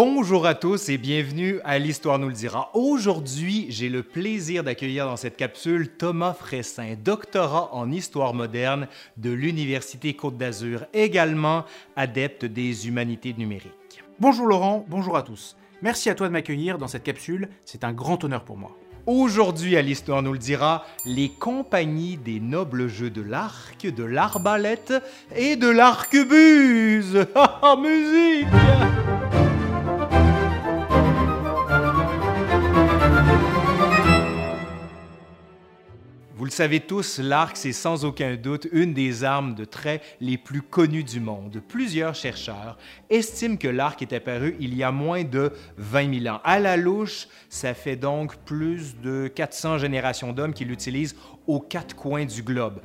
Bonjour à tous et bienvenue à l'Histoire nous le dira. Aujourd'hui, j'ai le plaisir d'accueillir dans cette capsule Thomas Fressin, doctorat en histoire moderne de l'Université Côte d'Azur, également adepte des humanités numériques. Bonjour Laurent, bonjour à tous. Merci à toi de m'accueillir dans cette capsule, c'est un grand honneur pour moi. Aujourd'hui, à l'Histoire nous le dira, les compagnies des nobles jeux de l'arc, de l'arbalète et de l'arquebuse. Ah, musique savez tous, l'arc, c'est sans aucun doute une des armes de trait les plus connues du monde. Plusieurs chercheurs estiment que l'arc est apparu il y a moins de 20 000 ans. À la louche, ça fait donc plus de 400 générations d'hommes qui l'utilisent aux quatre coins du globe.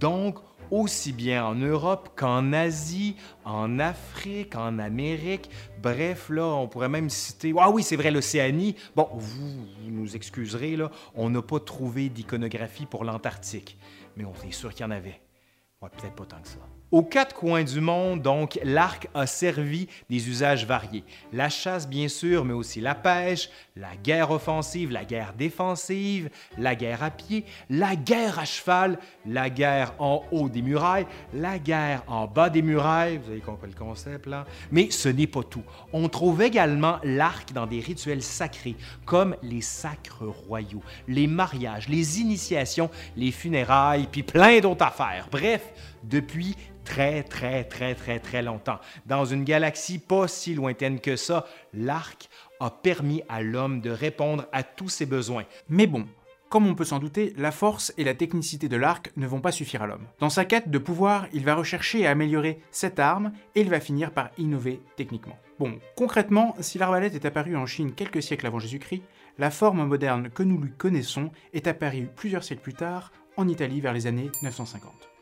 Donc, aussi bien en Europe qu'en Asie, en Afrique, en Amérique. Bref, là, on pourrait même citer. Ah oui, c'est vrai, l'Océanie. Bon, vous, nous excuserez, là, on n'a pas trouvé d'iconographie pour l'Antarctique. Mais on est sûr qu'il y en avait. Ouais, peut-être pas tant que ça. Aux quatre coins du monde, donc, l'arc a servi des usages variés. La chasse, bien sûr, mais aussi la pêche, la guerre offensive, la guerre défensive, la guerre à pied, la guerre à cheval, la guerre en haut des murailles, la guerre en bas des murailles. Vous avez compris le concept, là? Mais ce n'est pas tout. On trouve également l'arc dans des rituels sacrés, comme les sacres royaux, les mariages, les initiations, les funérailles, puis plein d'autres affaires. Bref, depuis très, très, très, très, très longtemps. Dans une galaxie pas si lointaine que ça, l'arc a permis à l'homme de répondre à tous ses besoins. Mais bon, comme on peut s'en douter, la force et la technicité de l'arc ne vont pas suffire à l'homme. Dans sa quête de pouvoir, il va rechercher à améliorer cette arme et il va finir par innover techniquement. Bon, concrètement, si l'arbalète est apparue en Chine quelques siècles avant Jésus-Christ, la forme moderne que nous lui connaissons est apparue plusieurs siècles plus tard en Italie vers les années 950.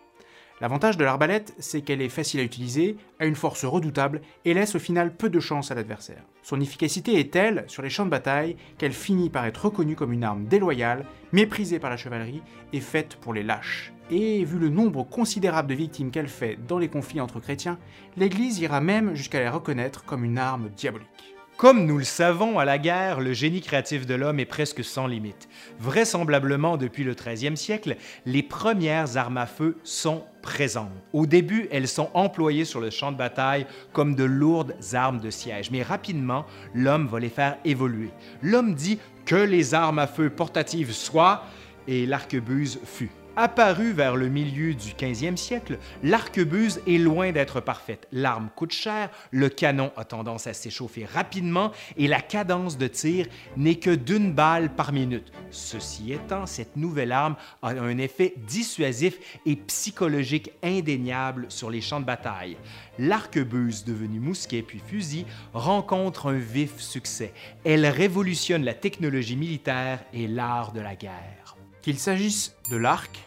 L'avantage de l'arbalète, c'est qu'elle est facile à utiliser, a une force redoutable et laisse au final peu de chance à l'adversaire. Son efficacité est telle sur les champs de bataille qu'elle finit par être reconnue comme une arme déloyale, méprisée par la chevalerie et faite pour les lâches. Et vu le nombre considérable de victimes qu'elle fait dans les conflits entre chrétiens, l'Église ira même jusqu'à la reconnaître comme une arme diabolique. Comme nous le savons, à la guerre, le génie créatif de l'homme est presque sans limite. Vraisemblablement, depuis le 13e siècle, les premières armes à feu sont présentes. Au début, elles sont employées sur le champ de bataille comme de lourdes armes de siège, mais rapidement, l'homme va les faire évoluer. L'homme dit que les armes à feu portatives soient, et l'arquebuse fut. Apparue vers le milieu du 15e siècle, l'arquebuse est loin d'être parfaite. L'arme coûte cher, le canon a tendance à s'échauffer rapidement et la cadence de tir n'est que d'une balle par minute. Ceci étant, cette nouvelle arme a un effet dissuasif et psychologique indéniable sur les champs de bataille. L'arquebuse, devenue mousquet puis fusil, rencontre un vif succès. Elle révolutionne la technologie militaire et l'art de la guerre. Qu'il s'agisse de l'arc,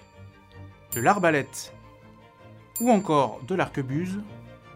de l'arbalète ou encore de l'arquebuse,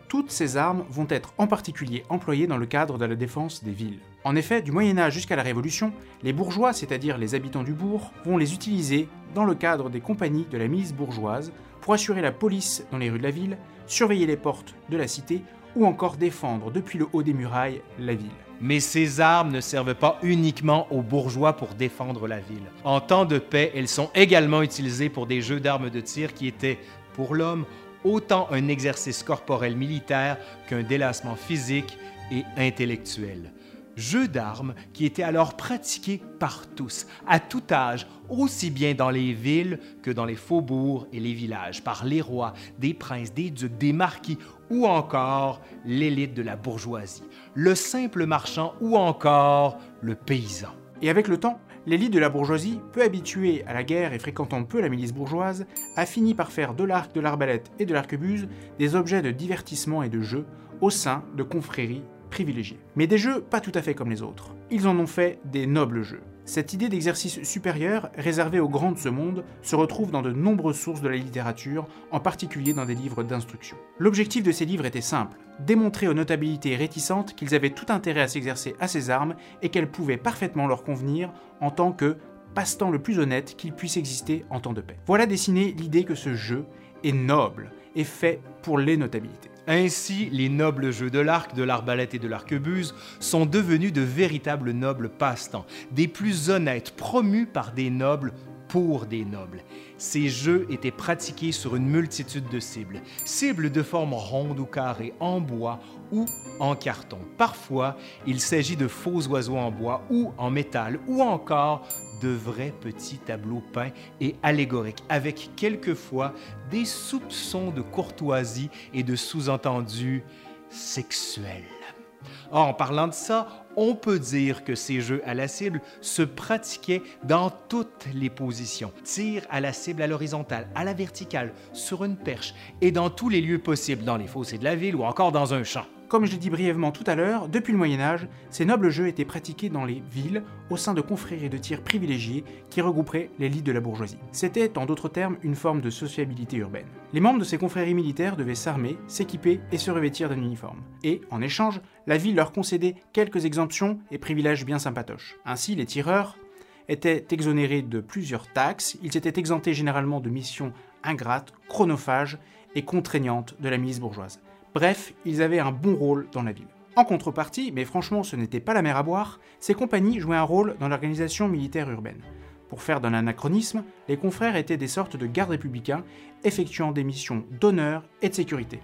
toutes ces armes vont être en particulier employées dans le cadre de la défense des villes. En effet, du Moyen Âge jusqu'à la Révolution, les bourgeois, c'est-à-dire les habitants du bourg, vont les utiliser dans le cadre des compagnies de la mise bourgeoise pour assurer la police dans les rues de la ville, surveiller les portes de la cité ou encore défendre depuis le haut des murailles la ville. Mais ces armes ne servent pas uniquement aux bourgeois pour défendre la ville. En temps de paix, elles sont également utilisées pour des jeux d'armes de tir qui étaient, pour l'homme, autant un exercice corporel militaire qu'un délassement physique et intellectuel jeu d'armes qui était alors pratiqué par tous, à tout âge, aussi bien dans les villes que dans les faubourgs et les villages, par les rois, des princes, des ducs, des marquis ou encore l'élite de la bourgeoisie, le simple marchand ou encore le paysan. Et avec le temps, l'élite de la bourgeoisie, peu habituée à la guerre et fréquentant peu la milice bourgeoise, a fini par faire de l'arc, de l'arbalète et de l'arquebuse des objets de divertissement et de jeu au sein de confréries privilégiés. Mais des jeux pas tout à fait comme les autres. Ils en ont fait des nobles jeux. Cette idée d'exercice supérieur, réservé aux grands de ce monde, se retrouve dans de nombreuses sources de la littérature, en particulier dans des livres d'instruction. L'objectif de ces livres était simple, démontrer aux notabilités réticentes qu'ils avaient tout intérêt à s'exercer à ces armes et qu'elles pouvaient parfaitement leur convenir en tant que passe-temps le plus honnête qu'il puisse exister en temps de paix. Voilà dessiner l'idée que ce jeu est noble et fait pour les notabilités. Ainsi, les nobles jeux de l'arc, de l'arbalète et de l'arquebuse sont devenus de véritables nobles passe-temps, des plus honnêtes, promus par des nobles pour des nobles. Ces jeux étaient pratiqués sur une multitude de cibles, cibles de forme ronde ou carrée, en bois ou en carton. Parfois, il s'agit de faux oiseaux en bois ou en métal, ou encore de vrais petits tableaux peints et allégoriques, avec quelquefois des soupçons de courtoisie et de sous-entendus sexuels. en parlant de ça, on peut dire que ces jeux à la cible se pratiquaient dans toutes les positions. Tir à la cible à l'horizontale, à la verticale, sur une perche et dans tous les lieux possibles, dans les fossés de la ville ou encore dans un champ. Comme je l'ai dit brièvement tout à l'heure, depuis le Moyen Âge, ces nobles jeux étaient pratiqués dans les villes au sein de confréries de tir privilégiées qui regrouperaient l'élite de la bourgeoisie. C'était, en d'autres termes, une forme de sociabilité urbaine. Les membres de ces confréries militaires devaient s'armer, s'équiper et se revêtir d'un uniforme. Et, en échange, la ville leur concédait quelques et privilèges bien sympatoches. Ainsi, les tireurs étaient exonérés de plusieurs taxes, ils étaient exemptés généralement de missions ingrates, chronophages et contraignantes de la milice bourgeoise. Bref, ils avaient un bon rôle dans la ville. En contrepartie, mais franchement ce n'était pas la mer à boire, ces compagnies jouaient un rôle dans l'organisation militaire urbaine. Pour faire d'un anachronisme, les confrères étaient des sortes de gardes républicains effectuant des missions d'honneur et de sécurité.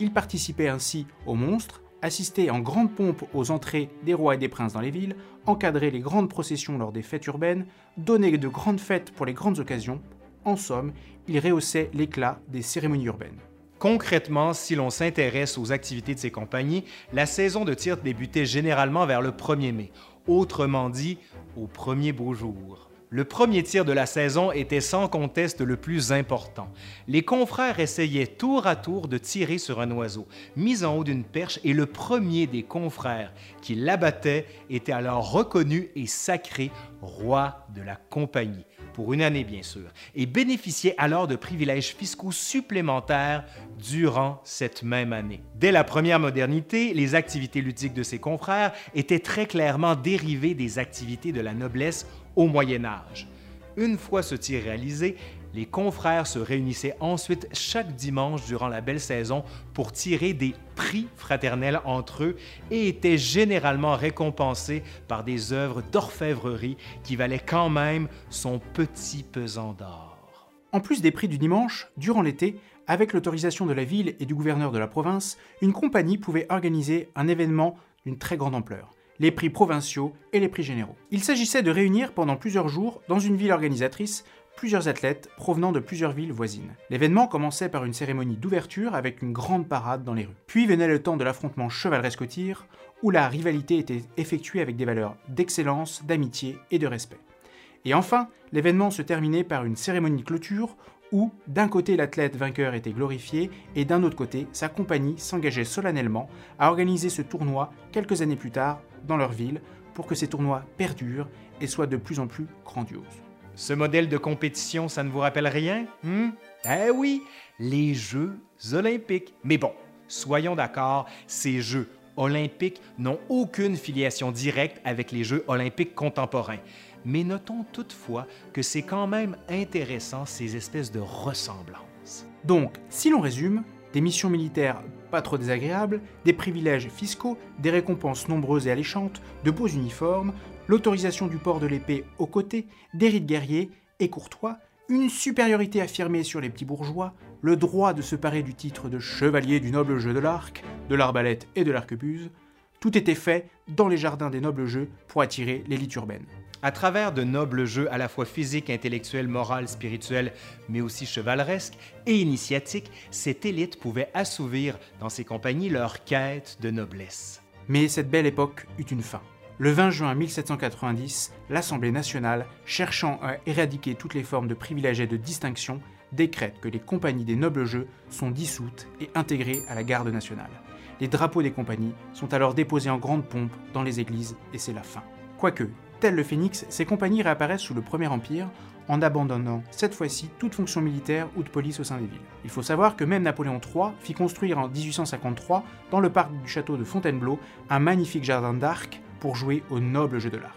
Ils participaient ainsi aux monstres, assistaient en grande pompe aux entrées des rois et des princes dans les villes, encadraient les grandes processions lors des fêtes urbaines, donnaient de grandes fêtes pour les grandes occasions. En somme, ils rehaussaient l'éclat des cérémonies urbaines. Concrètement, si l'on s'intéresse aux activités de ces compagnies, la saison de tir débutait généralement vers le 1er mai, autrement dit au premier beau jour. Le premier tir de la saison était sans conteste le plus important. Les confrères essayaient tour à tour de tirer sur un oiseau, mis en haut d'une perche, et le premier des confrères qui l'abattait était alors reconnu et sacré roi de la compagnie, pour une année bien sûr, et bénéficiait alors de privilèges fiscaux supplémentaires durant cette même année. Dès la première modernité, les activités ludiques de ses confrères étaient très clairement dérivées des activités de la noblesse au Moyen Âge. Une fois ce tir réalisé, les confrères se réunissaient ensuite chaque dimanche durant la belle saison pour tirer des prix fraternels entre eux et étaient généralement récompensés par des œuvres d'orfèvrerie qui valaient quand même son petit pesant d'or. En plus des prix du dimanche, durant l'été, avec l'autorisation de la ville et du gouverneur de la province, une compagnie pouvait organiser un événement d'une très grande ampleur les prix provinciaux et les prix généraux. Il s'agissait de réunir pendant plusieurs jours, dans une ville organisatrice, plusieurs athlètes provenant de plusieurs villes voisines. L'événement commençait par une cérémonie d'ouverture avec une grande parade dans les rues. Puis venait le temps de l'affrontement chevaleresque au tir, où la rivalité était effectuée avec des valeurs d'excellence, d'amitié et de respect. Et enfin, l'événement se terminait par une cérémonie de clôture où d'un côté l'athlète vainqueur était glorifié et d'un autre côté sa compagnie s'engageait solennellement à organiser ce tournoi quelques années plus tard dans leur ville pour que ces tournois perdurent et soient de plus en plus grandioses. Ce modèle de compétition, ça ne vous rappelle rien hmm? Eh oui, les Jeux olympiques. Mais bon, soyons d'accord, ces Jeux olympiques n'ont aucune filiation directe avec les Jeux olympiques contemporains. Mais notons toutefois que c'est quand même intéressant ces espèces de ressemblances. Donc, si l'on résume, des missions militaires pas trop désagréables, des privilèges fiscaux, des récompenses nombreuses et alléchantes, de beaux uniformes, l'autorisation du port de l'épée aux côtés, des rites guerriers et courtois, une supériorité affirmée sur les petits bourgeois, le droit de se parer du titre de chevalier du noble jeu de l'arc, de l'arbalète et de l'arquebuse, tout était fait dans les jardins des nobles jeux pour attirer l'élite urbaine. À travers de nobles jeux à la fois physiques, intellectuels, moraux, spirituels, mais aussi chevaleresques et initiatiques, cette élite pouvait assouvir dans ses compagnies leur quête de noblesse. Mais cette belle époque eut une fin. Le 20 juin 1790, l'Assemblée nationale, cherchant à éradiquer toutes les formes de privilèges et de distinction, décrète que les compagnies des nobles jeux sont dissoutes et intégrées à la garde nationale. Les drapeaux des compagnies sont alors déposés en grande pompe dans les églises et c'est la fin. Quoique, le phénix, ces compagnies réapparaissent sous le Premier Empire en abandonnant cette fois-ci toute fonction militaire ou de police au sein des villes. Il faut savoir que même Napoléon III fit construire en 1853, dans le parc du château de Fontainebleau, un magnifique jardin d'arc pour jouer au noble jeu de l'arc.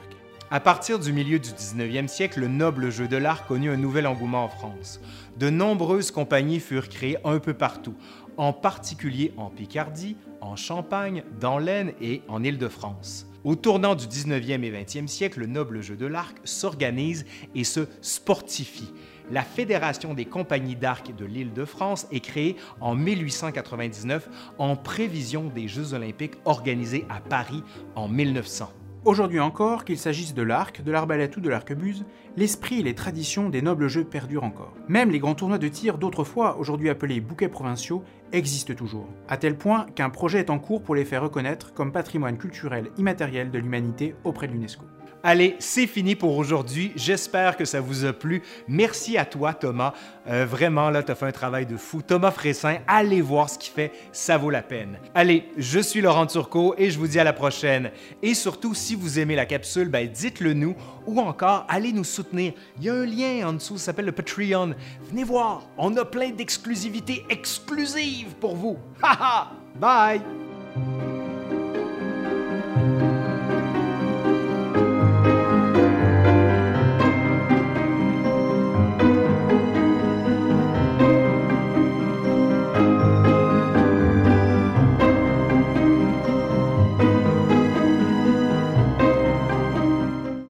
À partir du milieu du 19e siècle, le noble jeu de l'arc connut un nouvel engouement en France. De nombreuses compagnies furent créées un peu partout, en particulier en Picardie, en Champagne, dans l'Aisne et en Île-de-France. Au tournant du 19e et 20e siècle, le noble jeu de l'arc s'organise et se sportifie. La Fédération des compagnies d'arc de l'Île-de-France est créée en 1899 en prévision des Jeux olympiques organisés à Paris en 1900. Aujourd'hui encore, qu'il s'agisse de l'arc, de l'arbalète ou de l'arquebuse, l'esprit et les traditions des nobles jeux perdurent encore. Même les grands tournois de tir d'autrefois, aujourd'hui appelés bouquets provinciaux, existent toujours, à tel point qu'un projet est en cours pour les faire reconnaître comme patrimoine culturel immatériel de l'humanité auprès de l'UNESCO. Allez, c'est fini pour aujourd'hui. J'espère que ça vous a plu. Merci à toi, Thomas. Euh, vraiment, là, tu as fait un travail de fou. Thomas Fressin, allez voir ce qu'il fait. Ça vaut la peine. Allez, je suis Laurent Turcot et je vous dis à la prochaine. Et surtout, si vous aimez la capsule, ben, dites-le nous ou encore allez nous soutenir. Il y a un lien en dessous, ça s'appelle le Patreon. Venez voir, on a plein d'exclusivités exclusives pour vous. Haha! Bye!